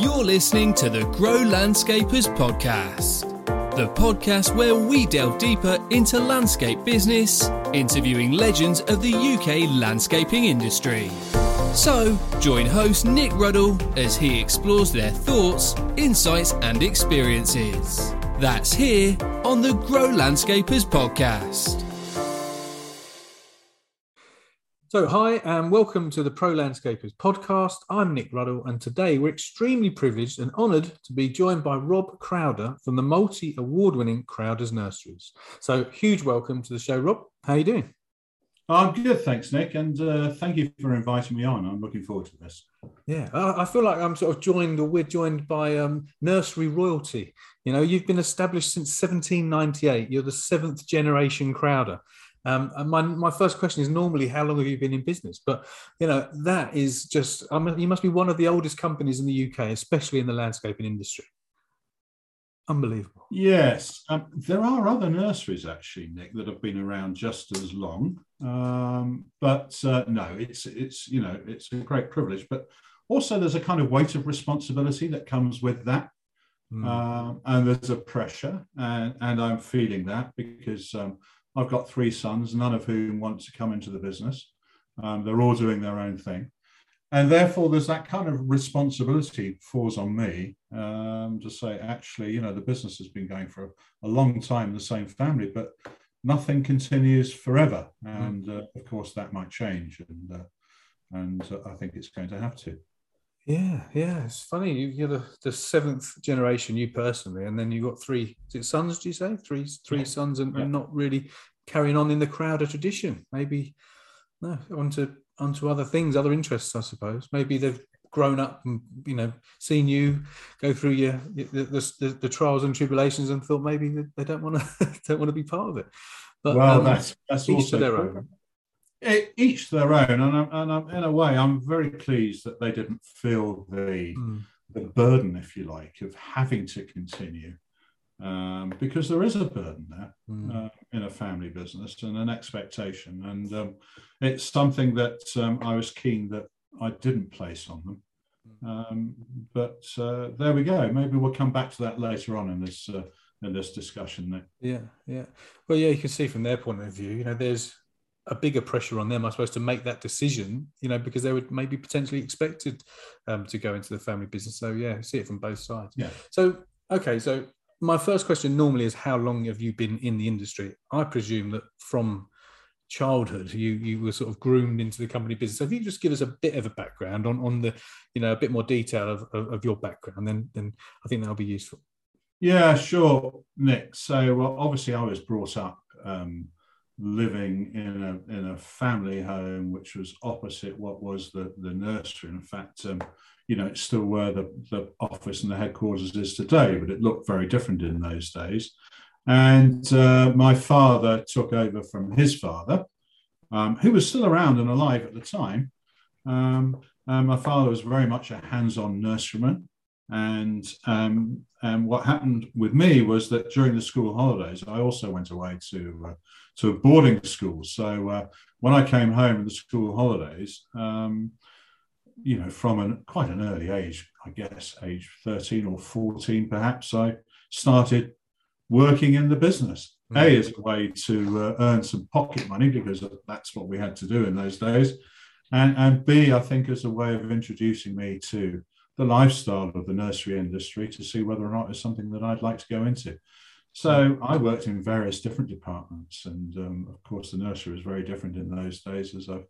You're listening to the Grow Landscapers Podcast, the podcast where we delve deeper into landscape business, interviewing legends of the UK landscaping industry. So, join host Nick Ruddle as he explores their thoughts, insights, and experiences. That's here on the Grow Landscapers Podcast. So, hi, and welcome to the Pro Landscapers podcast. I'm Nick Ruddle, and today we're extremely privileged and honoured to be joined by Rob Crowder from the multi award winning Crowder's Nurseries. So, huge welcome to the show, Rob. How are you doing? I'm good, thanks, Nick, and uh, thank you for inviting me on. I'm looking forward to this. Yeah, I feel like I'm sort of joined, or we're joined by um, nursery royalty. You know, you've been established since 1798. You're the seventh generation Crowder. Um, and my, my first question is normally how long have you been in business? But you know that is just I mean, you must be one of the oldest companies in the UK, especially in the landscaping industry. Unbelievable. Yes, um, there are other nurseries actually, Nick, that have been around just as long. Um, but uh, no, it's it's you know it's a great privilege, but also there's a kind of weight of responsibility that comes with that. Mm. Um, and there's a pressure, and, and I'm feeling that because um, I've got three sons, none of whom want to come into the business. Um, they're all doing their own thing. And therefore, there's that kind of responsibility falls on me um, to say, actually, you know, the business has been going for a long time, the same family, but nothing continues forever. And uh, of course, that might change. And, uh, and uh, I think it's going to have to. Yeah, yeah, it's funny. You- You're the, the seventh generation, you personally, and then you've got three is it sons. Do you say three three Yeah. sons, and, Yeah. and not really carrying on in the crowd Crowder tradition? Maybe no, onto onto other things, other interests, I suppose. Maybe they've grown up and you know seen you go through your the, the, the, trials and tribulations, and thought maybe they- they don't want to don't want to be part of it. But well, um, that's that's each also to their own. Each their own, and, I'm, and I'm, in a way, I'm very pleased that they didn't feel the Mm, the burden, if you like, of having to continue, um, because there is a burden there mm. uh, in a family business and an expectation, and um, it's something that um, I was keen that I didn't place on them. Um, but uh, there we go. Maybe we'll come back to that later on in this uh, in this discussion. Nick. Yeah, yeah. Well, yeah, you can see from their point of view, you know, there's a bigger pressure on them, I suppose, to make that decision, you know, because they would maybe potentially expected um, to go into the family business. So, yeah, see it from both sides. Yeah. So, okay, so my first question normally is how long have you been in the industry? I presume that from childhood you you were sort of groomed into the company business. So if you just give us a bit of a background on on the, you know, a bit more detail of, of, of your background, then then I think that'll be useful. Yeah, sure, Nick. So, well, obviously, I was brought up um, living in a in a family home which was opposite what was the the nursery. In fact, um, you know, it's still where the the office and the headquarters is today, but it looked very different in those days. And uh, my father took over from his father, um, who was still around and alive at the time. Um, my father was very much a hands-on nurseryman, and um, and what happened with me was that during the school holidays, I also went away to uh, to a boarding school. So uh, when I came home in the school holidays, um, you know, from an, quite an early age, I guess, age 13 or 14, perhaps, I started working in the business. Mm-hmm. A, as a way to uh, earn some pocket money, because that's what we had to do in those days. And, and B, I think, as a way of introducing me to the lifestyle of the nursery industry to see whether or not it's something that I'd like to go into. So I worked in various different departments, and um, of course, the nursery was very different in those days. As I've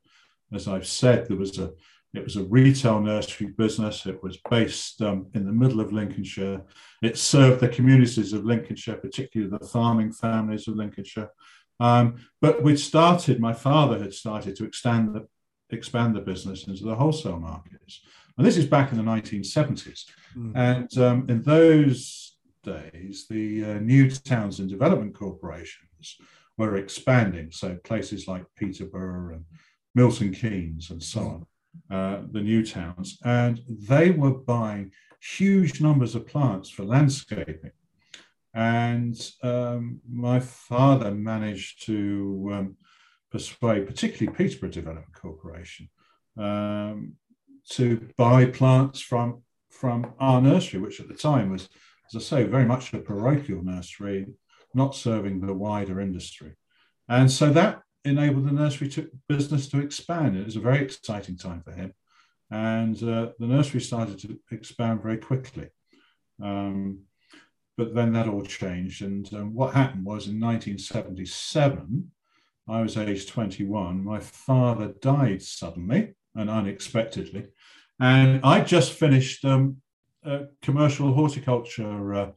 as I've said, there was a it was a retail nursery business. It was based um, in the middle of Lincolnshire. It served the communities of Lincolnshire, particularly the farming families of Lincolnshire. Um, but we'd started. My father had started to expand the expand the business into the wholesale markets, and this is back in the 1970s. Mm. And um, in those days, the uh, new towns and development corporations were expanding. So places like Peterborough and Milton Keynes and so on uh, the new towns, and they were buying huge numbers of plants for landscaping. And um, my father managed to um, persuade, particularly Peterborough Development Corporation, um, to buy plants from from our nursery, which at the time was, as I say, very much a parochial nursery, not serving the wider industry. And so that enabled the nursery to, business to expand. It was a very exciting time for him. And uh, the nursery started to expand very quickly. Um, but then that all changed. And um, what happened was in 1977, I was age 21, my father died suddenly and unexpectedly. And I just finished um, a commercial horticulture uh,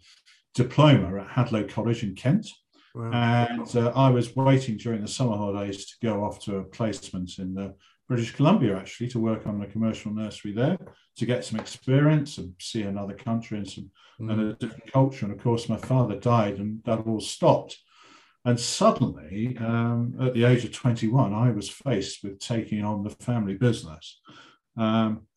diploma at Hadlow College in Kent. Wow. And uh, I was waiting during the summer holidays to go off to a placement in the British Columbia, actually, to work on a commercial nursery there to get some experience and see another country and some mm. and a different culture. And of course, my father died, and that all stopped. And suddenly, um, at the age of 21, I was faced with taking on the family business. Um,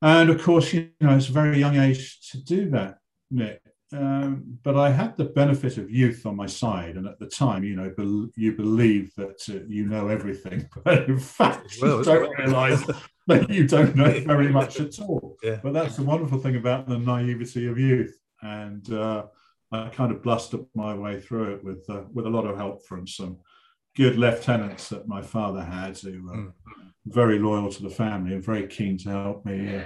and of course, you know, it's a very young age to do that, Nick. Um, but I had the benefit of youth on my side, and at the time, you know, be- you believe that uh, you know everything, but in fact, well, you don't realise that you don't know very much at all. Yeah. But that's the wonderful thing about the naivety of youth, and uh, I kind of blustered my way through it with uh, with a lot of help from some good lieutenants that my father had, who were mm. very loyal to the family and very keen to help me uh,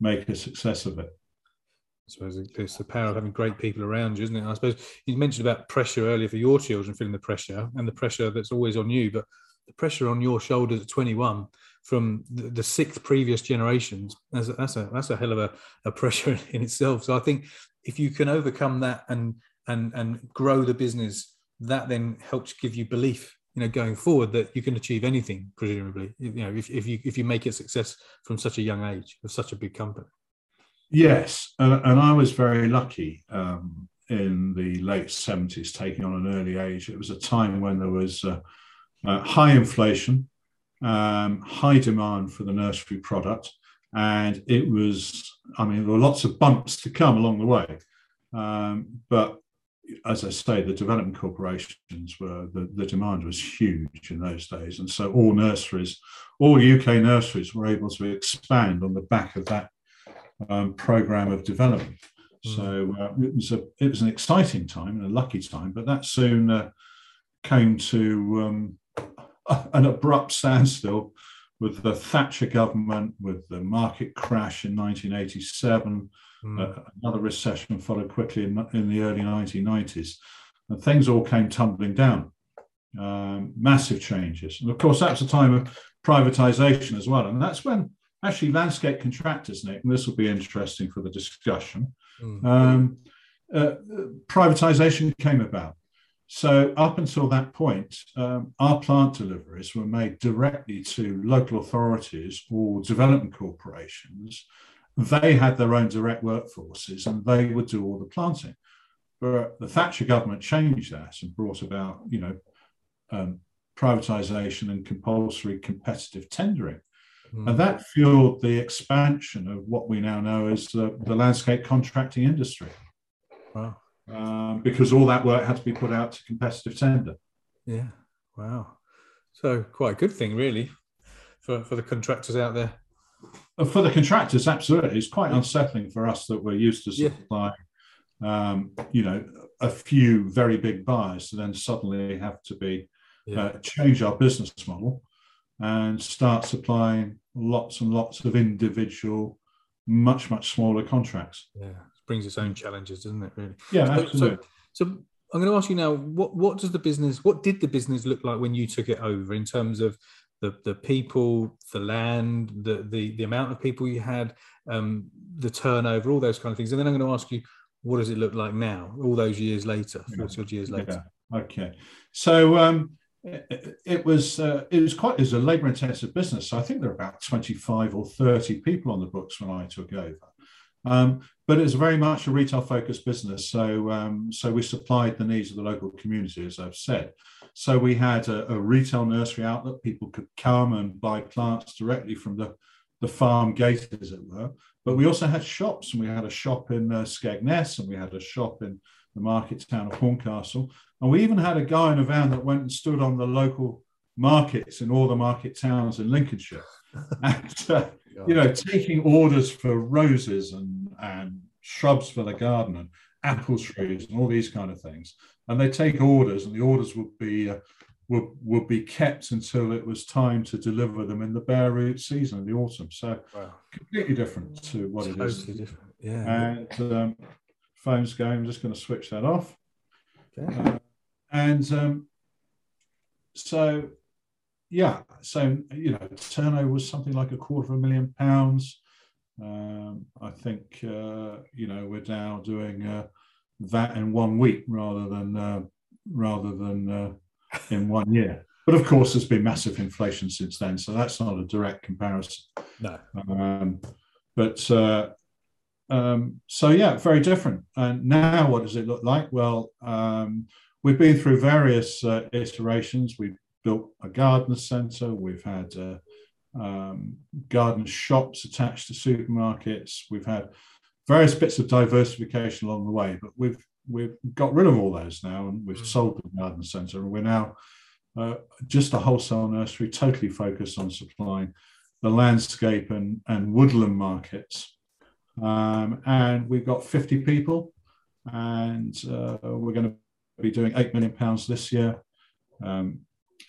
make a success of it. I suppose it's the power of having great people around you, isn't it? I suppose you mentioned about pressure earlier for your children feeling the pressure and the pressure that's always on you, but the pressure on your shoulders at 21 from the, the six previous generations that's a, that's a that's a hell of a, a pressure in itself. So I think if you can overcome that and and and grow the business, that then helps give you belief you know going forward that you can achieve anything presumably you know if, if you if you make it success from such a young age of such a big company Yes, and, and I was very lucky um, in the late 70s, taking on an early age. It was a time when there was uh, uh, high inflation, um, high demand for the nursery product, and it was, I mean, there were lots of bumps to come along the way. Um, but as I say, the development corporations were, the, the demand was huge in those days. And so all nurseries, all UK nurseries were able to expand on the back of that um, program of development. Mm. So uh, it was a it was an exciting time and a lucky time, but that soon uh, came to um, an abrupt standstill with the Thatcher government, with the market crash in 1987. Mm. Uh, another recession followed quickly in, in, the early 1990s, and things all came tumbling down. Um, massive changes, and of course that's a time of privatization as well, and that's when actually landscape contractors, Nick, and this will be interesting for the discussion. Mm. Um, uh, privatization came about. So, up until that point, um, our plant deliveries were made directly to local authorities or development corporations. They had their own direct workforces and they would do all the planting. But the Thatcher government changed that and brought about, you know, um, privatization and compulsory competitive tendering. Mm. And that fueled the expansion of what we now know as the, the landscape contracting industry. Wow. Um, because all that work had to be put out to competitive tender. Yeah. Wow. So quite a good thing, really, for, for the contractors out there. Uh, for the contractors, absolutely. It's quite unsettling for us that we're used to supplying, yeah. um, you know, a few very big buyers to then suddenly have to be yeah. uh, change our business model and start supplying lots and lots of individual, much much smaller contracts. Yeah, brings its own challenges, doesn't it? Really. Yeah, so, absolutely. So, so I'm going to ask you now, what what does the business, what did the business look like when you took it over in terms of the the people, the land, the the the amount of people you had, um, the turnover, all those kind of things, and then I'm going to ask you, what does it look like now, all those years later, forty odd years later? Yeah. Okay, so um, it, it was uh, it was quite it was a labour intensive business. So I think there were about twenty five or thirty people on the books when I took over. Um, but it was very much a retail focused business. So, um, so we supplied the needs of the local community, as I've said. So we had a, a, retail nursery outlet. People could come and buy plants directly from the, the farm gate, as it were. But we also had shops, and we had a shop in uh, Skegness, and we had a shop in the market town of Horncastle. And we even had a guy in a van that went and stood on the local markets in all the market towns in Lincolnshire. and, uh, you know, taking orders for roses and, and shrubs for the garden and apple trees and all these kind of things. And they take orders, and the orders would be uh, would, would be kept until it was time to deliver them in the bare root season in the autumn. So wow. completely different to what totally it is. Totally different. Yeah. And um, phone's going. I'm just going to switch that off. Okay. Uh, and um, so yeah, so you know, turnover was something like a quarter of a million pounds. Um, I think uh, you know we're now doing uh, that in one week rather than uh, rather than uh, in one year. But of course, there's been massive inflation since then, so that's not a direct comparison. No. Um, but uh, um, so yeah, very different. And now, what does it look like? Well, um, we've been through various uh, iterations. We've built a garden centre. We've had uh, um, garden shops attached to supermarkets. We've had various bits of diversification along the way, but we've we've got rid of all those now, and we've mm. sold the garden centre, and we're now uh, just a wholesale nursery, totally focused on supplying the landscape and, and woodland markets. Um, and we've got 50 people, and uh, we're going to be doing eight million pounds this year. Um,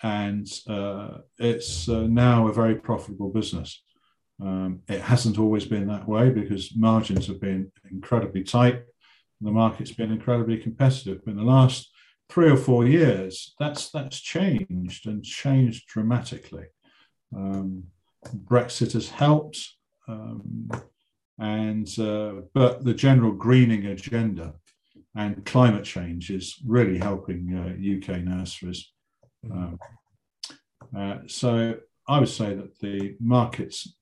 and uh, it's uh, now a very profitable business. Um, it hasn't always been that way because margins have been incredibly tight. the market's been incredibly competitive. But in the last three or four years, that's that's changed and changed dramatically. Um, Brexit has helped, um, and uh, but the general greening agenda and climate change is really helping UK uh, nurseries. Um, uh, so I would say that the market's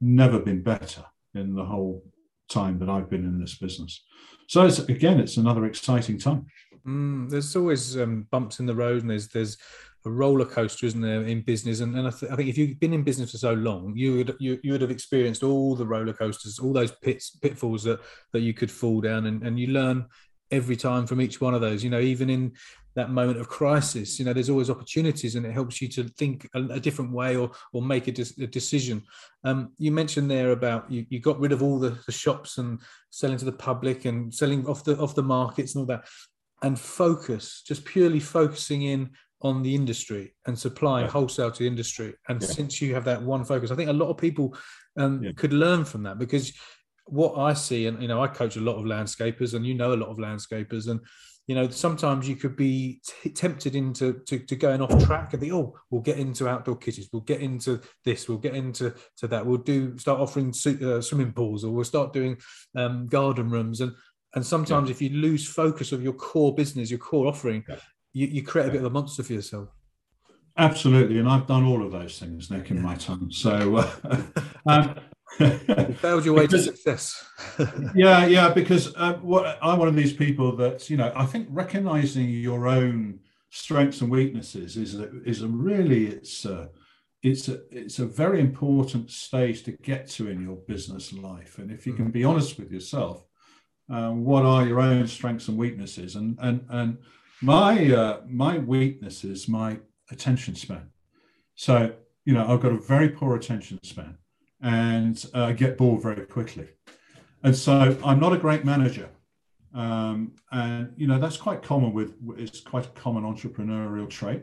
never been better in the whole time that I've been in this business. So it's, again, it's another exciting time. Mm, there's always um, bumps in the road, and there's there's a roller coaster, isn't there, in business? And, and I, th- I, think if you've been in business for so long, you would you, you would have experienced all the roller coasters, all those pits pitfalls that that you could fall down, and, and you learn every time from each one of those. You know, even in that moment of crisis, you know, there's always opportunities, and it helps you to think a, a different way or or make a, de- a decision. Um, you mentioned there about you, you got rid of all the, the shops and selling to the public and selling off the off the markets and all that, and focus, just purely focusing in on the industry and supplying yeah. wholesale to the industry. And yeah. since you have that one focus, I think a lot of people um, yeah. could learn from that because what I see, and you know, I coach a lot of landscapers, and you know a lot of landscapers, and you know, sometimes you could be t- tempted into to, to, going off track and think, oh, we'll get into outdoor kitchens, we'll get into this, we'll get into to that, we'll do start offering uh, swimming pools, or we'll start doing um, garden rooms, and and sometimes yeah. if you lose focus of your core business, your core offering, yeah. you, you create a bit of a monster for yourself. Absolutely, and I've done all of those things, Nick, in my time. So, uh, um, you failed your way because, to success. yeah, yeah, because uh, what, I'm one of these people that you know. I think recognizing your own strengths and weaknesses is a, is a really it's a, it's a it's a very important stage to get to in your business life. And if you can be honest with yourself, um, what are your own strengths and weaknesses? And and and my uh, my weakness is my attention span. So you know I've got a very poor attention span, and uh, get bored very quickly, and so I'm not a great manager. Um, and you know that's quite common with it's quite a common entrepreneurial trait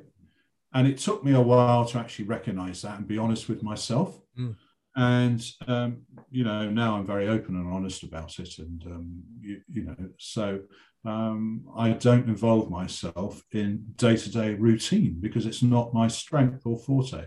and it took me a while to actually recognize that and be honest with myself mm. and um, you know now i'm very open and honest about it and um, you, you, know so um, i don't involve myself in day-to-day routine because it's not my strength or forte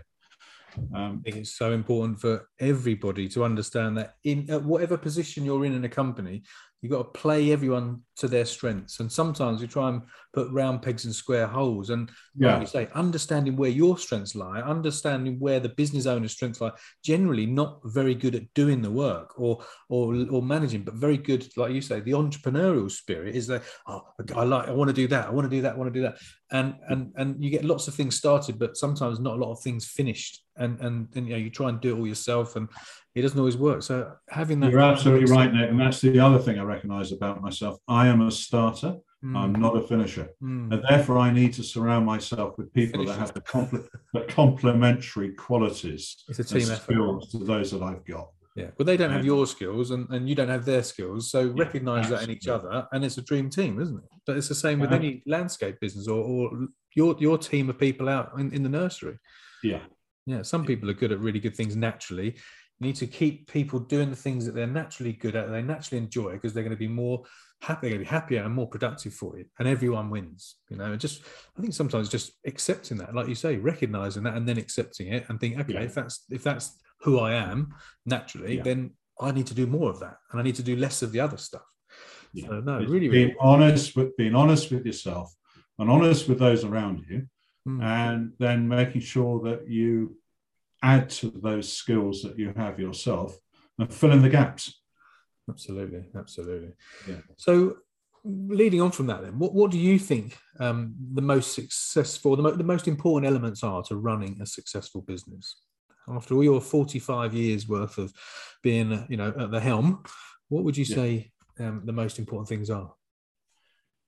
um, I think it's so important for everybody to understand that in at whatever position you're in in a company, you've got to play everyone to their strengths. And sometimes we try and put round pegs in square holes. And yeah. like you say, understanding where your strengths lie, understanding where the business owner's strengths lie, generally not very good at doing the work or or or managing, but very good, like you say, the entrepreneurial spirit is that, oh, I like, I want to do that, I want to do that, I want to do that. And and and you get lots of things started, but sometimes not a lot of things finished. And and, and you know, you try and do it all yourself and it doesn't always work. So having that. You're absolutely right, Nick. And that's the other thing I recognize about myself. I am a starter. Mm. I'm not a finisher. Mm. And therefore, I need to surround myself with people that have the, compl- the complementary qualities it's a team skills to those that I've got. Yeah. Well, they don't have your skills and, and you don't have their skills. So yeah, recognize absolutely. that in each other. And it's a dream team, isn't it? But it's the same with any landscape business or, or your, your team of people out in, in the nursery. Yeah. Yeah. Some people are good at really good things naturally you need to keep people doing the things that they're naturally good at, they naturally enjoy, because they're going to be more happy, they're going to be happier and more productive for you, and everyone wins. You know, and just I think sometimes just accepting that, like you say, recognizing that, and then accepting it, and think, okay, yeah. if that's if that's who I am naturally, yeah. then I need to do more of that, and I need to do less of the other stuff. Yeah. So, no, really, being really honest with being honest with yourself and honest with those around you, mm. and then making sure that you add to those skills that you have yourself and fill in the gaps. Absolutely, absolutely. Yeah. So, leading on from that, then, what, what do you think um, the most successful, the, mo- the most important elements are to running a successful business? After all your 45 years worth of being, you know, at the helm, what would you yeah. say um, the most important things are?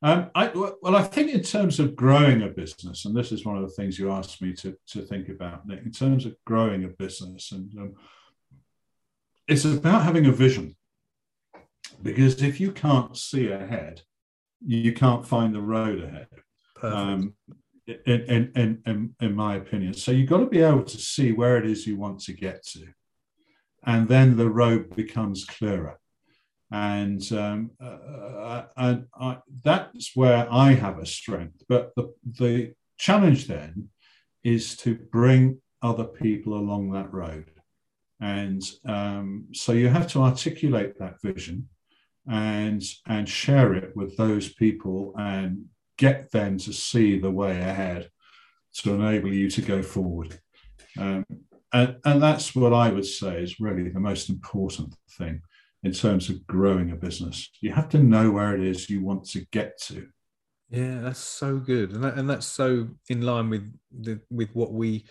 Um, I, well, I think in terms of growing a business, and this is one of the things you asked me to, to think about, Nick, in terms of growing a business, and um, it's about having a vision. Because if you can't see ahead, you can't find the road ahead. Um, in, in, in, in my opinion. So you've got to be able to see where it is you want to get to. And then the road becomes clearer and um, uh, uh, and I, that's where I have a strength. But the the challenge then is to bring other people along that road, and um, so you have to articulate that vision and and share it with those people and get them to see the way ahead to enable you to go forward. Um, and, and that's what I would say is really the most important thing in terms of growing a business. You have to know where it is you want to get to. Yeah, that's so good, and that, and that's so in line with the with what we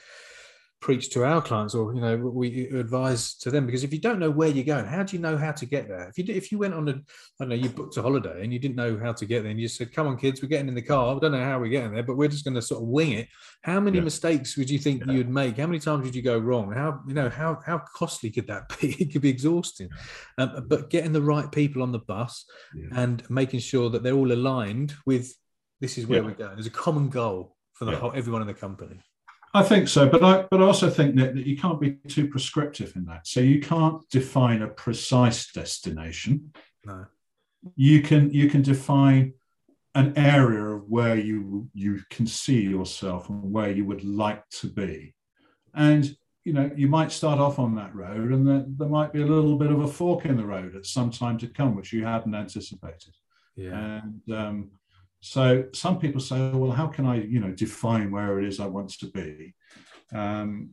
preach to our clients or you know we advise to them because if you don't know where you're going how do you know how to get there? If you did, if you went on a I don't know you booked a holiday and you didn't know how to get there and you said come on kids we're getting in the car. I don't know how we're getting there but we're just going to sort of wing it. How many yeah. mistakes would you think yeah. you'd make? How many times would you go wrong? How you know how how costly could that be? It could be exhausting. Um, but getting the right people on the bus and making sure that they're all aligned with this is where we're going there's a common goal for the whole everyone in the company I think so, but I but I also think Nick, that you can't be too prescriptive in that. So you can't define a precise destination. No. You can you can define an area of where you you can see yourself and where you would like to be, and you know you might start off on that road, and then there might be a little bit of a fork in the road at some time to come, which you hadn't anticipated. Yeah. And um, so some people say, well, how can I, you know, define where it is I want to be? Um,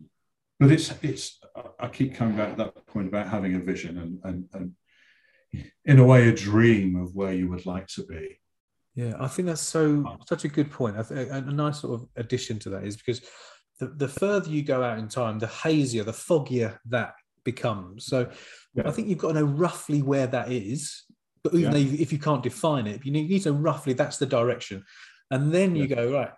but it's it's I keep coming back to that point about having a vision and and, and in a way a dream of where you would like to be. Yeah, I think that's so such a good point. a nice sort of addition to that is because the, the further you go out in time, the hazier, the foggier that becomes. So yeah. I think you've got to know roughly where that is. But even yeah. though you, if you can't define it, you need, you need to know roughly that's the direction. And then you go, right,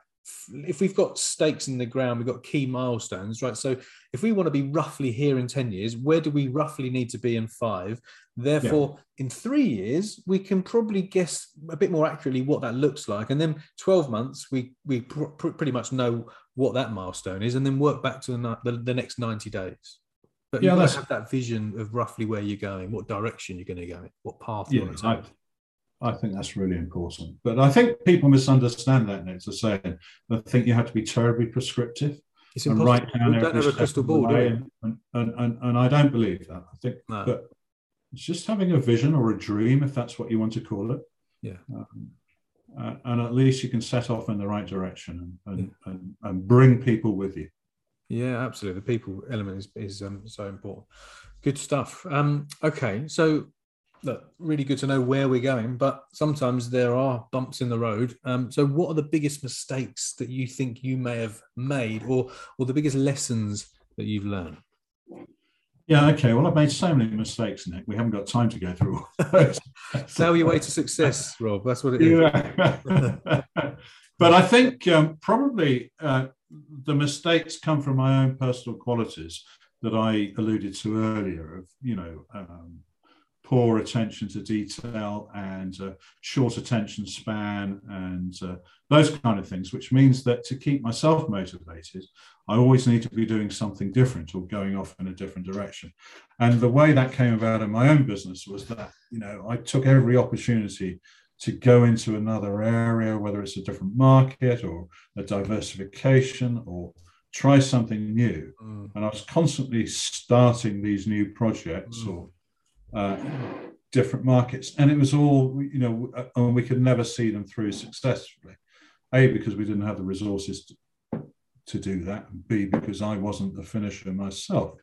if we've got stakes in the ground, we've got key milestones, right? So if we want to be roughly here in 10 years, where do we roughly need to be in five? Therefore, yeah. in three years, we can probably guess a bit more accurately what that looks like. And then 12 months, we, we pr- pr- pretty much know what that milestone is and then work back to the, the, the next 90 days. But yeah, you have that vision of roughly where you're going, what direction you're going to go, what path yeah, you want to take. I think that's really important. But I think people misunderstand that, Nick, to say I think you have to be terribly prescriptive. It's and write down we don't have a crystal ball, do and, and, and, and, I don't believe that. I think no. that it's just having a vision or a dream, if that's what you want to call it. Yeah. Um, uh, and at least you can set off in the right direction and, and, yeah. and, and, bring people with you. Yeah, absolutely. The people element is, is um, so important. Good stuff. Um, okay, so look, really good to know where we're going, but sometimes there are bumps in the road. Um, so, what are the biggest mistakes that you think you may have made, or or the biggest lessons that you've learned? Yeah, okay. Well, I've made so many mistakes, Nick. We haven't got time to go through all those. Sell your way to success, Rob. That's what it is. Yeah. but I think um, probably uh, the mistakes come from my own personal qualities that I alluded to earlier of, you know, um, poor attention to detail and uh, short attention span and uh, those kind of things, which means that to keep myself motivated, I always need to be doing something different or going off in a different direction. And the way that came about in my own business was that, you know, I took every opportunity to go into another area, whether it's a different market or a diversification or try something new. Mm. And I was constantly starting these new projects mm. or uh, different markets, and it was all you know, and we could never see them through successfully. A because we didn't have the resources to, to do that, and B because I wasn't the finisher myself.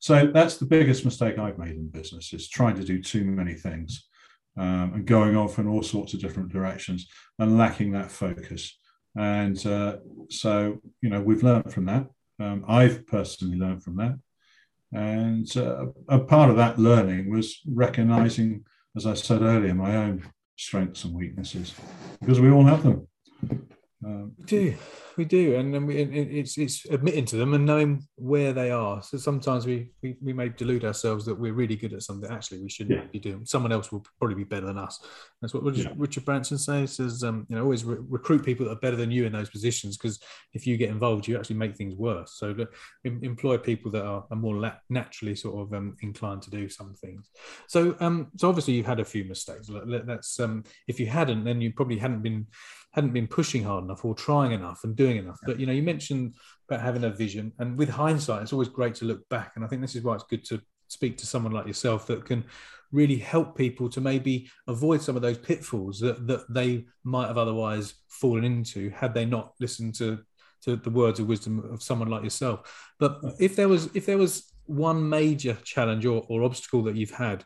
So that's the biggest mistake I've made in business is trying to do too many things um, and going off in all sorts of different directions and lacking that focus. And uh, so, you know, we've learned from that. Um, I've personally learned from that. And uh, a part of that learning was recognizing, as I said earlier, my own strengths and weaknesses, because we all have them. Um, we do, we do, and then we, it's it's admitting to them and knowing where they are. So sometimes we, we we may delude ourselves that we're really good at something. Actually, we shouldn't yeah. be doing. Someone else will probably be better than us. That's what Richard, yeah. Richard Branson says. Says um, you know always re- recruit people that are better than you in those positions because if you get involved, you actually make things worse. So look, employ people that are, are more la- naturally sort of um, inclined to do some things. So um so obviously you've had a few mistakes. That's um if you hadn't, then you probably hadn't been hadn't been pushing hard enough or trying enough and doing enough. But you know, you mentioned about having a vision, and with hindsight, it's always great to look back. And I think this is why it's good to speak to someone like yourself that can really help people to maybe avoid some of those pitfalls that, that they might have otherwise fallen into had they not listened to to the words of wisdom of someone like yourself. But if there was if there was one major challenge or, or obstacle that you've had,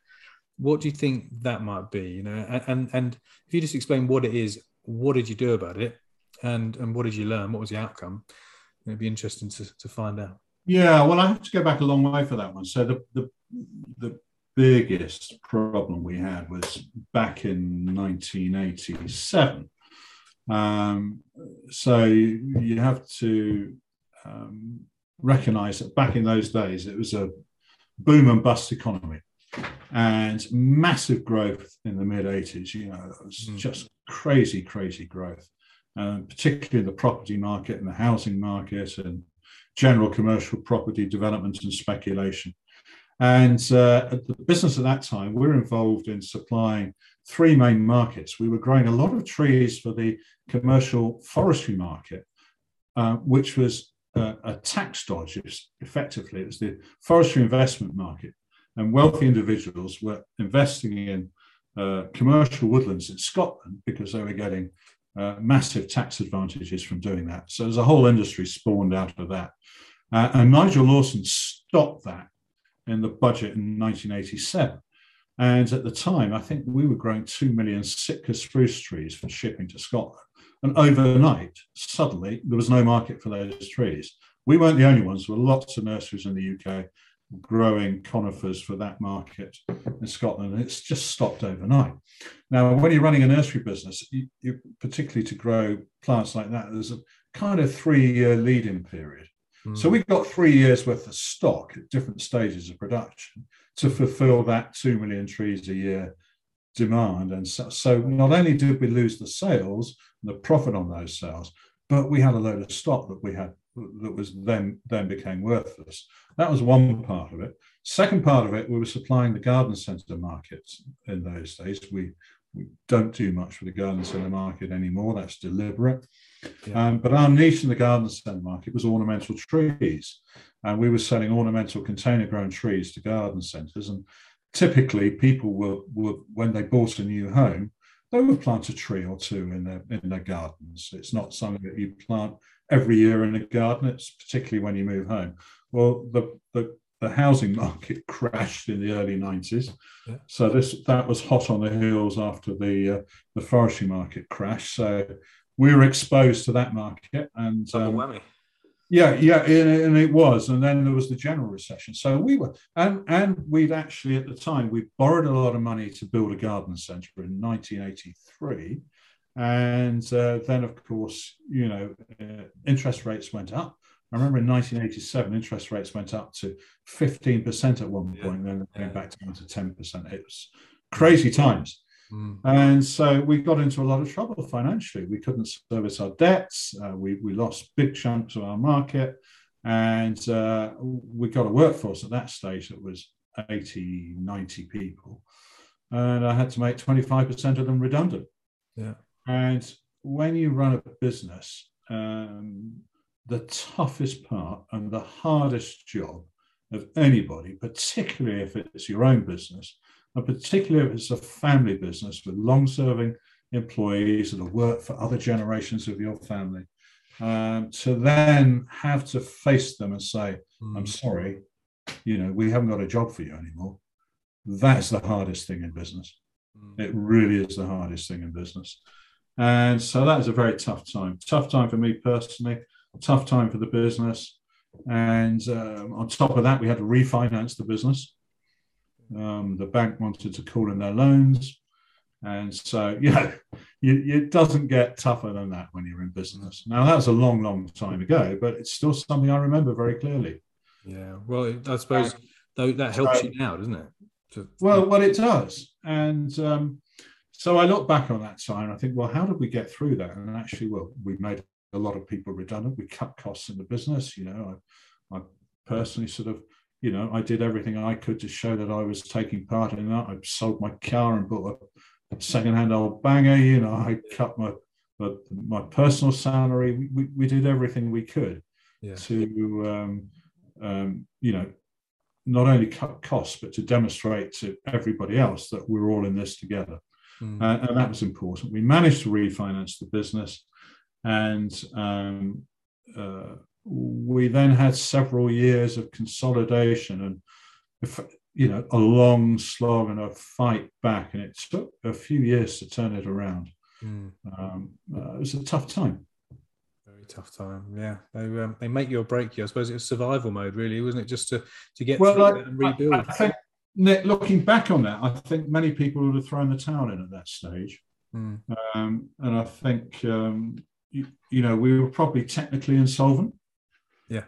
what do you think that might be? You know, and, and and if you just explain what it is what did you do about it and and what did you learn? What was the outcome? It'd be interesting to, to find out. Yeah well i have to go back a long way for that one. So the the, the biggest problem we had was back in 1987 um, so you have to um, recognize that back in those days it was a boom and bust economy and massive growth in the mid 80s. You know, it was mm. just crazy, crazy growth, um, particularly the property market and the housing market and general commercial property development and speculation. And uh, the business at that time, we we're involved in supplying three main markets. We were growing a lot of trees for the commercial forestry market, uh, which was uh, a tax dodge, effectively. It was the forestry investment market and wealthy individuals were investing in uh, commercial woodlands in Scotland because they were getting uh, massive tax advantages from doing that. So there's a whole industry spawned out of that. Uh, and Nigel Lawson stopped that in the budget in 1987. And at the time, I think we were growing 2 million Sitka spruce trees for shipping to Scotland. And overnight, suddenly, there was no market for those trees. We weren't the only ones. There were lots of nurseries in the UK growing conifers for that market in Scotland. And it's just stopped overnight. Now, when you're running a nursery business, you, you, particularly to grow plants like that, there's a kind of three year lead in period. Mm. So we've got three years worth of stock at different stages of production to fulfill that 2 million trees a year demand. And so, so not only did we lose the sales, and the profit on those sales, but we had a load of stock that we had that was then then became worthless. That was one part of it. Second part of it, we were supplying the garden centre markets in those days. We we don't do much for the garden centre market anymore. That's deliberate. Yeah. Um, but our niche in the garden centre market was ornamental trees, and we were selling ornamental container grown trees to garden centres. And typically, people were, were when they bought a new home, they would plant a tree or two in their in their gardens. It's not something that you plant every year in a garden. It's particularly when you move home. Well, the the, the housing market crashed in the early 90s. Yeah. So this that was hot on the heels after the uh, the forestry market crash. So we were exposed to that market and um, yeah, yeah, and it was, and then there was the general recession. So we were, and and we'd actually at the time we borrowed a lot of money to build a garden centre in 1983, and uh, then, of course, you know, uh, interest rates went up. I remember in 1987, interest rates went up to 15% at one point, yeah. and then yeah. back down to 10%. It was crazy times. Mm. And so we got into a lot of trouble financially. We couldn't service our debts. Uh, we, we lost big chunks of our market. And uh, we got a workforce at that stage that was 80, 90 people. And I had to make 25% of them redundant. Yeah. And when you run a business, um, the toughest part and the hardest job of anybody, particularly if it's your own business, and particularly if it's a family business with long serving employees that have worked for other generations of your family, um, to then have to face them and say, mm. I'm sorry, you know, we haven't got a job for you anymore. That's the hardest thing in business. Mm. It really is the hardest thing in business. And so that was a very tough time. Tough time for me personally, tough time for the business. And um, on top of that, we had to refinance the business. Um, the bank wanted to call in their loans. And so, you know, you, it doesn't get tougher than that when you're in business. Now, that was a long, long time ago, but it's still something I remember very clearly. Yeah. Well, I suppose though that helps you now, doesn't it? To, well, well, it does. And um, so I look back on that time and I think, well, how did we get through that? And actually, well, we made a lot of people redundant. We cut costs in the business. You know, I, I personally sort of, you know, I did everything I could to show that I was taking part in that. I sold my car and bought a, second-hand old banger. You know, I cut my my, my personal salary. We, we did everything we could yeah. to, um, um, you know, not only cut costs, but to demonstrate to everybody else that we're all in this together. Mm. Uh, and that was important. We managed to refinance the business, and um, uh, we then had several years of consolidation and, if, you know, a long slog and a fight back. And it took a few years to turn it around. Mm. Um, uh, it was a tough time Very tough time. Yeah, they um, they make you or break you. I suppose it was survival mode, really, wasn't it? Just to to get well, through I, and rebuild. I, I, think Nick, looking back on that, I think many people would have thrown the towel in at that stage. Mm. Um, and I think, um, you, you, know, we were probably technically insolvent. Yeah.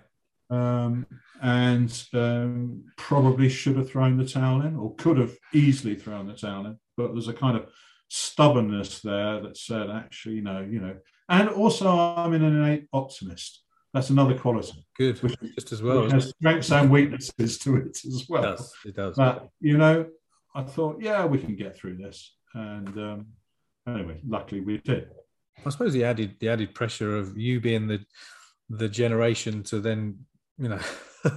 Um, and um, probably should have thrown the towel in or could have easily thrown the towel in. But there's a kind of stubbornness there that said, actually, you know, you know, and also I'm an innate optimist. That's another quality. Good, which just as well. has strengths and weaknesses to it as well. It does. It does. But you know, I thought, yeah, we can get through this, and um, anyway, luckily we did. I suppose the added the added pressure of you being the the generation to then you know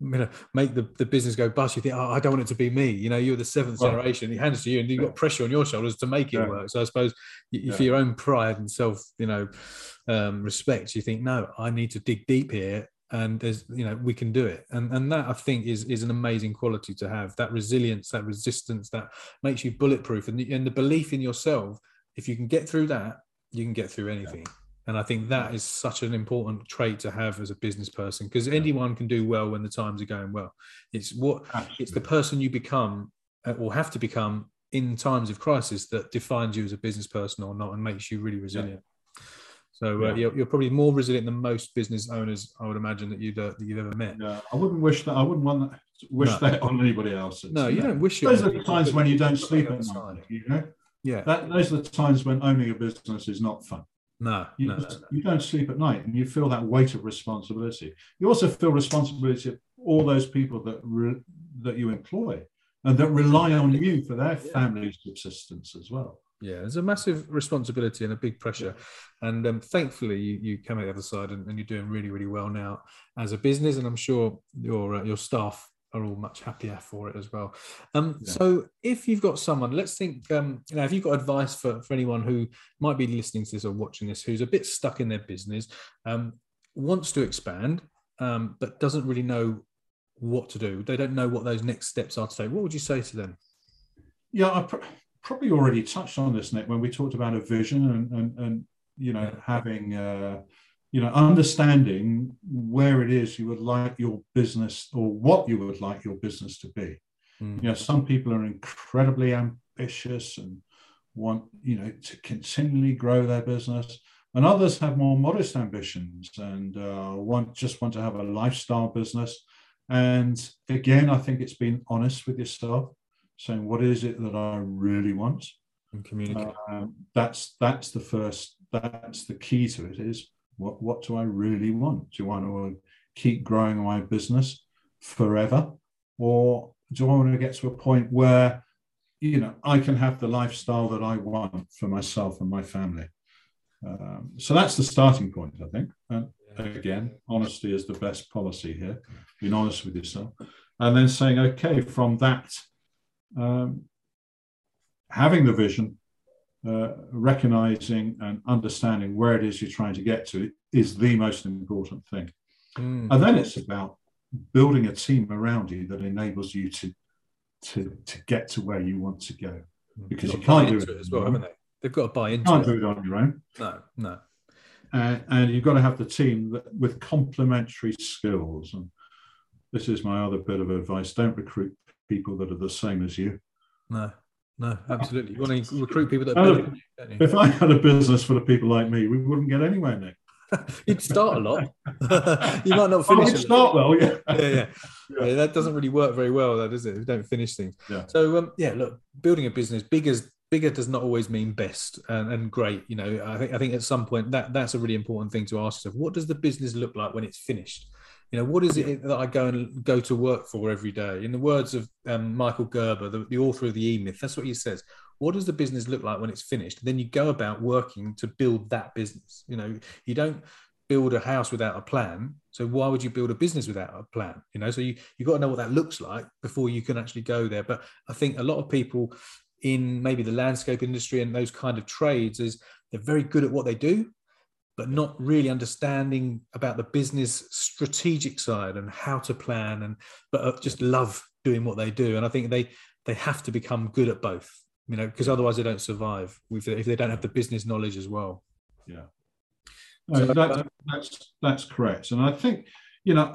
you know, make the, the business go bust. You think, oh, I don't want it to be me. You know, you're the seventh well, generation. He hands to you, and you've got pressure on your shoulders to make it yeah. work. So I suppose yeah. for your own pride and self, you know, um, respect, you think, no, I need to dig deep here, and there's, you know, we can do it. And and that I think is is an amazing quality to have. That resilience, that resistance, that makes you bulletproof, and the, and the belief in yourself. If you can get through that, you can get through anything. And I think that is such an important trait to have as a business person because anyone can do well when the times are going well. It's what Absolutely. it's the person you become uh, or have to become in times of crisis that defines you as a business person or not and makes you really resilient. So uh, Yeah. you're, you're probably more resilient than most business owners, I would imagine that you'd uh, that you've ever met. Yeah, I wouldn't wish that. I wouldn't want that, wish No. that on anybody else. It's, No, you don't wish it Those are the times when you don't you've sleep at night. You know, Yeah. that those are the times when owning a business is not fun. no, You, no, just- no. you don't sleep at night, and you feel that weight of responsibility. You also feel responsibility of all those people that re, that you employ and that rely on you for their Yeah. family's subsistence as well. Yeah, there's a massive responsibility and a big pressure. And um, thankfully, you, you come out the other side and, and you're doing really, really well now as a business. And I'm sure your uh, your staff are all much happier for it as well. Um, Yeah. So, if you've got someone, let's think, um, you know, if you've got advice for, for anyone who might be listening to this or watching this, who's a bit stuck in their business, um, wants to expand, um, but doesn't really know what to do, they don't know what those next steps are to take. What would you say to them? Yeah, I probably already touched on this, Nick, when we talked about a vision and and, and you know having uh, you know understanding where it is you would like your business or what you would like your business to be. Mm. You know, some people are incredibly ambitious and want you know to continually grow their business, and others have more modest ambitions and uh, want just want to have a lifestyle business. And again, I think it's being honest with yourself saying what is it that I really want. And communicate. Um, that's that's the first. That's the key to it. Is what what do I really want? Do I want to keep growing my business forever, or do I want to get to a point where you know I can have the lifestyle that I want for myself and my family? Um, so that's the starting point, I think. And again, honesty is the best policy here. Being honest with yourself, and then saying, okay, from that um, having the vision, uh, recognizing and understanding where it is you're trying to get to is the most important thing. Mm. And then it's about building a team around you that enables you to to to get to where you want to go. Because you Got to buy can't do into it as well, haven't they? They've got to buy into can't it. do it on your own. No, no. and, and you've got to have the team that, with complementary skills. And this is my other bit of advice: don't recruit people that are the same as you. No, no, absolutely. You want to recruit people that are Oh, better than you, don't you? If I had a business full of people like me, we wouldn't get anywhere, Nick. You'd start a lot. you might not Oh, finish. we'd start well, yeah. yeah, yeah. Yeah, that doesn't really work very well, though, does it? You don't finish things. Yeah. So, um, yeah, look, building a business, big as bigger does not always mean best and, and great. You know, I think I think at some point that that's a really important thing to ask yourself. What does the business look like when it's finished? You know, what is it that I go and go to work for every day? In the words of um, Michael Gerber, the, the author of the E Myth, that's what he says. What does the business look like when it's finished? Then you go about working to build that business. You know, you don't build a house without a plan. So why would you build a business without a plan? You know, so you you got to know what that looks like before you can actually go there. But I think a lot of people in maybe the landscape industry and those kind of trades is they're very good at what they do, but not really understanding about the business strategic side and how to plan and but uh, just love doing what they do. And I think they they have to become good at both. You know, because otherwise they don't survive if if they don't have the business knowledge as well. Yeah. No, So- that, that's that's correct, and I think you know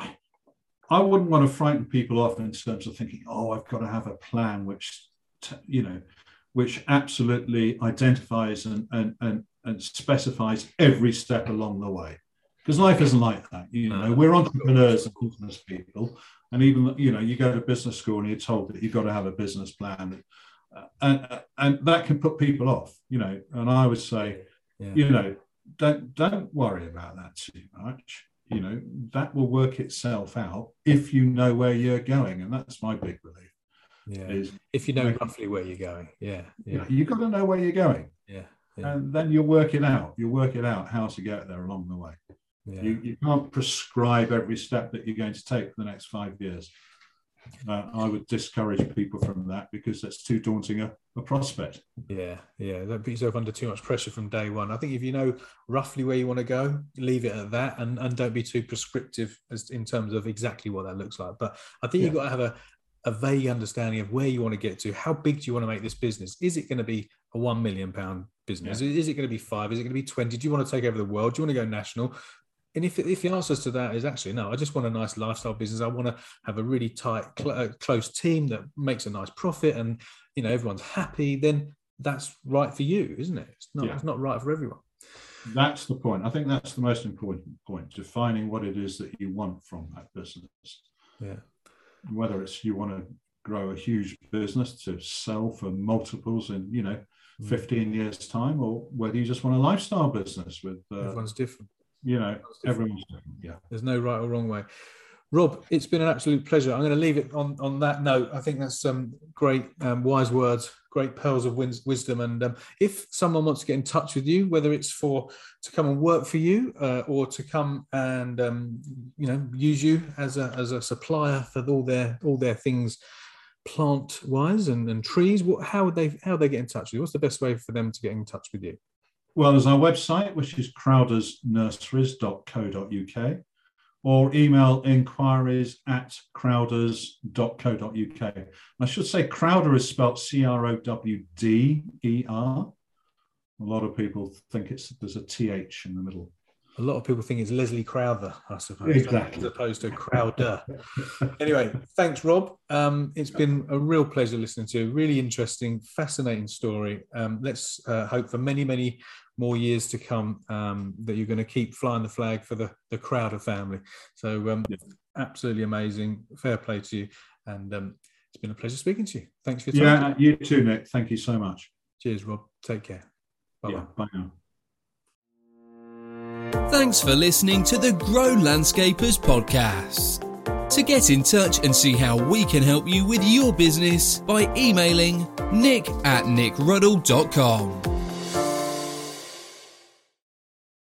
I wouldn't want to frighten people off in terms of thinking, oh, I've got to have a plan which you know which absolutely identifies and and and, and specifies every step along the way. Because life isn't like that. You know, we're entrepreneurs and business people, and even you know, you go to business school and you're told that you've got to have a business plan, uh, and and that can put people off. You know, and I would say Yeah. you know don't don't worry about that too much you know that will work itself out if you know where you're going and that's my big belief Yeah. is If you know roughly where you're going. Yeah. you Yeah. know, you've got to know where you're going Yeah. Yeah. and then you'll work it out you'll work it out how to get there along the way yeah. you, you can't prescribe every step that you're going to take for the next five years uh, i would discourage people from that because that's too daunting a, a prospect Yeah, yeah. Don't put yourself under too much pressure from day one. I think if you know roughly where you want to go, leave it at that, and, and don't be too prescriptive as in terms of exactly what that looks like. But I think you've got to have a, a vague understanding of where you want to get to. How big do you want to make this business? Is it going to be a one million pound business? Is it going to be five? Is it going to be 20? Do you want to take over the world? Do you want to go national? And if, if the answers to that is actually no, I just want a nice lifestyle business. I want to have a really tight, cl- uh, close team that makes a nice profit, and you know everyone's happy. Then that's right for you, isn't it? It's not. Yeah. It's not right for everyone. That's the point. I think that's the most important point, defining what it is that you want from that business. Yeah. Whether it's you want to grow a huge business to sell for multiples and you know. 15 years time, or whether you just want a lifestyle business with, uh, Everyone's different. you know, Everyone's different. everyone's different. Yeah. There's no right or wrong way. Rob, it's been an absolute pleasure. I'm going to leave it on, on that note. I think that's some great, um, wise words, great pearls of wisdom. And um, if someone wants to get in touch with you, whether it's for to come and work for you uh, or to come and um, you know use you as a as a supplier for all their all their things plant wise and, and trees, what how would they how would they get in touch with you? What's the best way for them to get in touch with you? Well, there's our website, which is crowdersnurseries.co.uk, or email inquiries at crowders.co.uk. I should say Crowder is spelled C R O W D E R. A lot of people think it's there's a TH in the middle. A lot of people think it's Leslie Crowther, I suppose, Exactly. as opposed to Crowder. anyway, thanks, Rob. Um, it's been a real pleasure listening to you. Really interesting, fascinating story. Um, let's uh, hope for many, many more years to come um, that you're going to keep flying the flag for the, the Crowder family. So, um, absolutely amazing. Fair play to you. And um, it's been a pleasure speaking to you. Thanks for your time. Yeah, you too, Nick. Thank you so much. Cheers, Rob. Take care. Bye Yeah, bye now. Thanks for listening to the Grow Landscapers podcast. To get in touch and see how we can help you with your business by emailing nick at nickruddle.com.